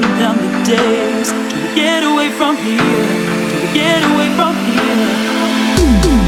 comes down the days to this, I'll be going crazy thinking about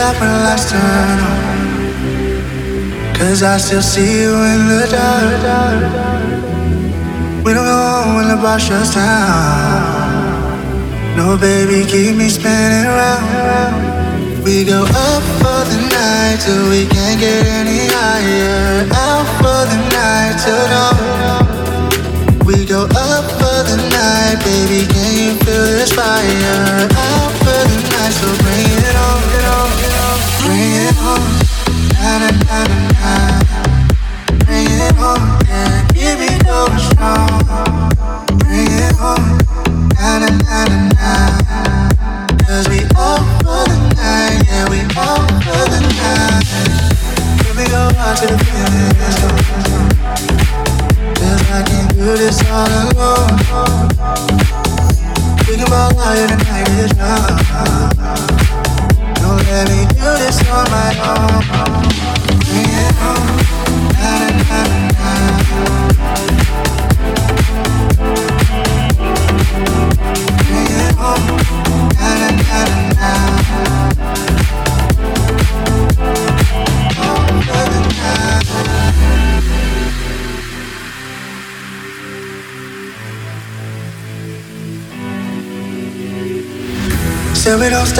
stop when the lights turn on. Cause I still see you in the dark. We don't go when the bar shuts down. No, baby, keep me spinning around. We go up for the night till we can't get any higher. Out for the night till dawn. We go up for the night, baby. Can you feel this fire? Out for the night, so all alone. We can ball out here tonight, it's young.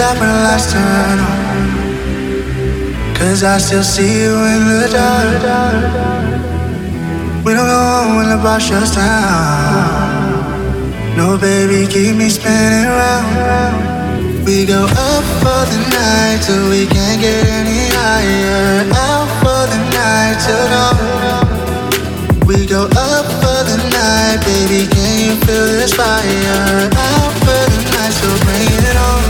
Stop the lights turn on. Cause I still see you in the dark. We don't home when the bar shuts down. No, baby, keep me spinning round. We go up for the night till we can't get any higher. Out for the night till dawn. We go up for the night, baby. Can you feel this fire? Out for the night, so bring it on,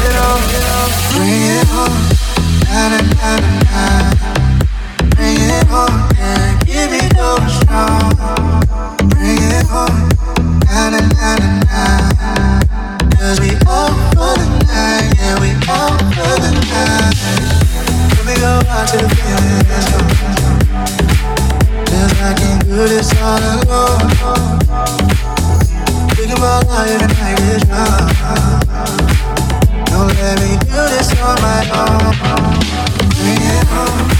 Don't let me do this on my own. On,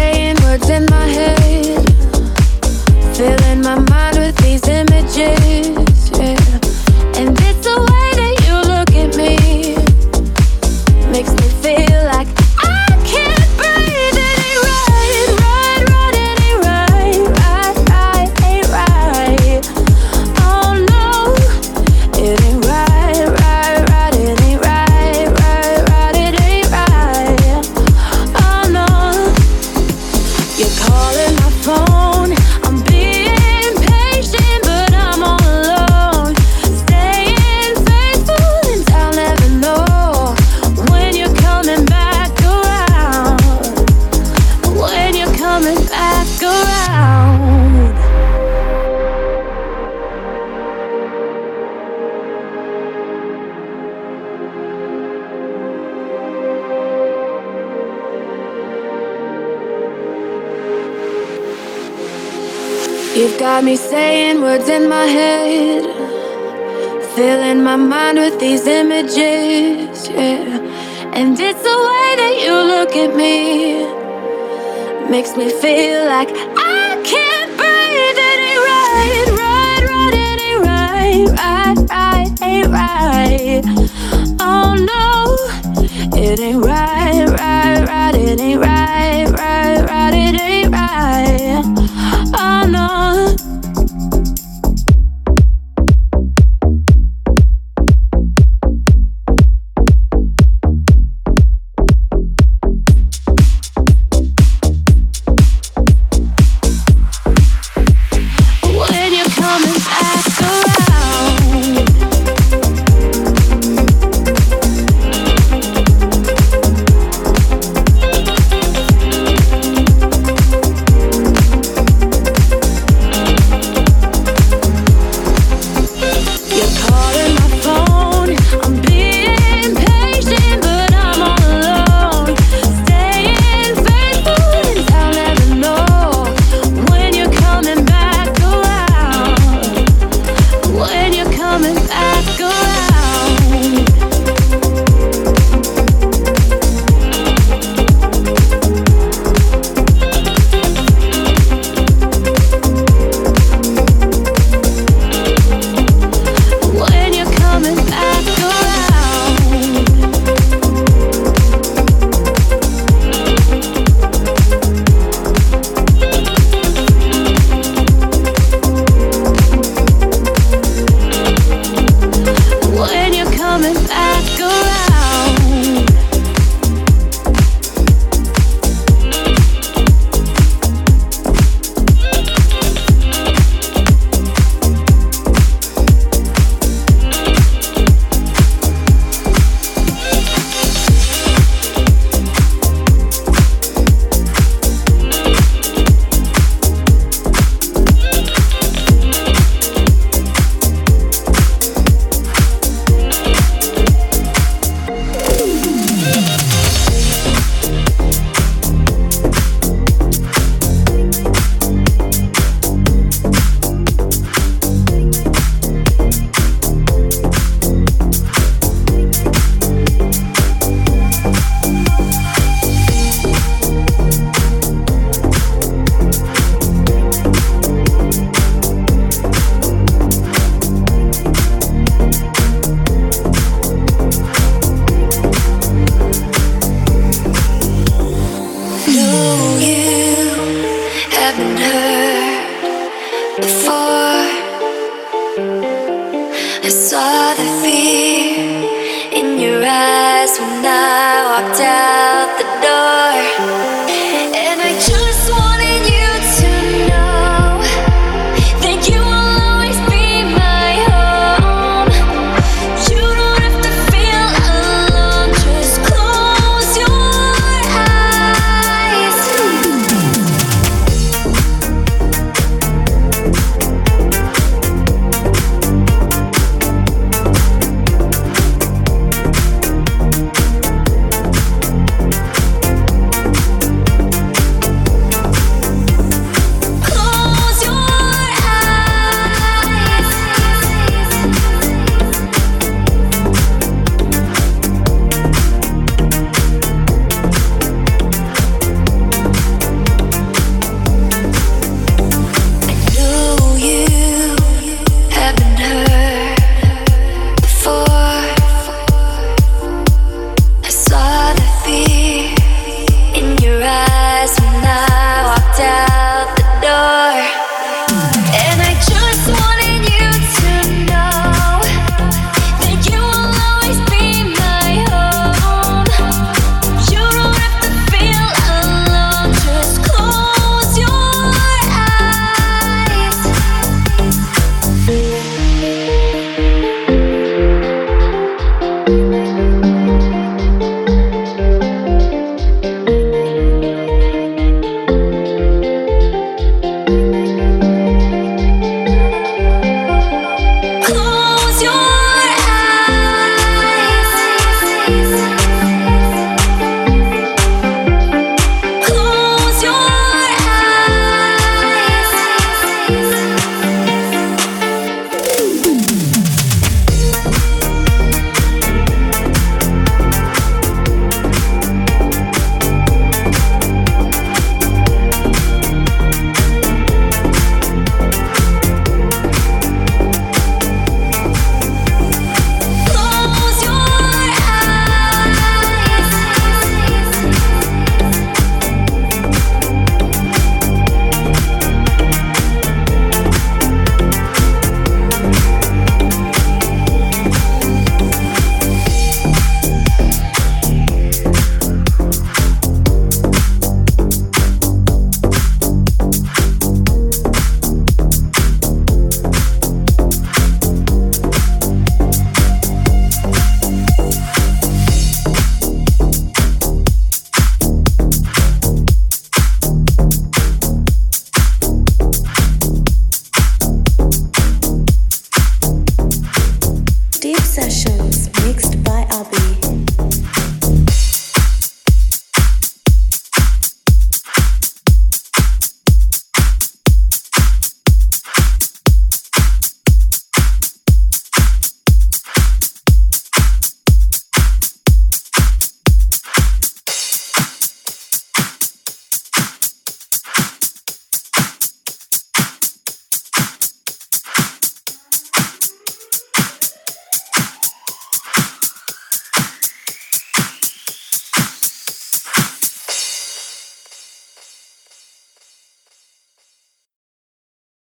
saying words in my head, filling my mind with these images. these images, yeah. And it's the way that you look at me makes me feel like I can't breathe. It ain't right, right, right, it ain't right, right, right, ain't right. Oh no, it ain't right, right, right, it ain't right, right, right, it ain't right.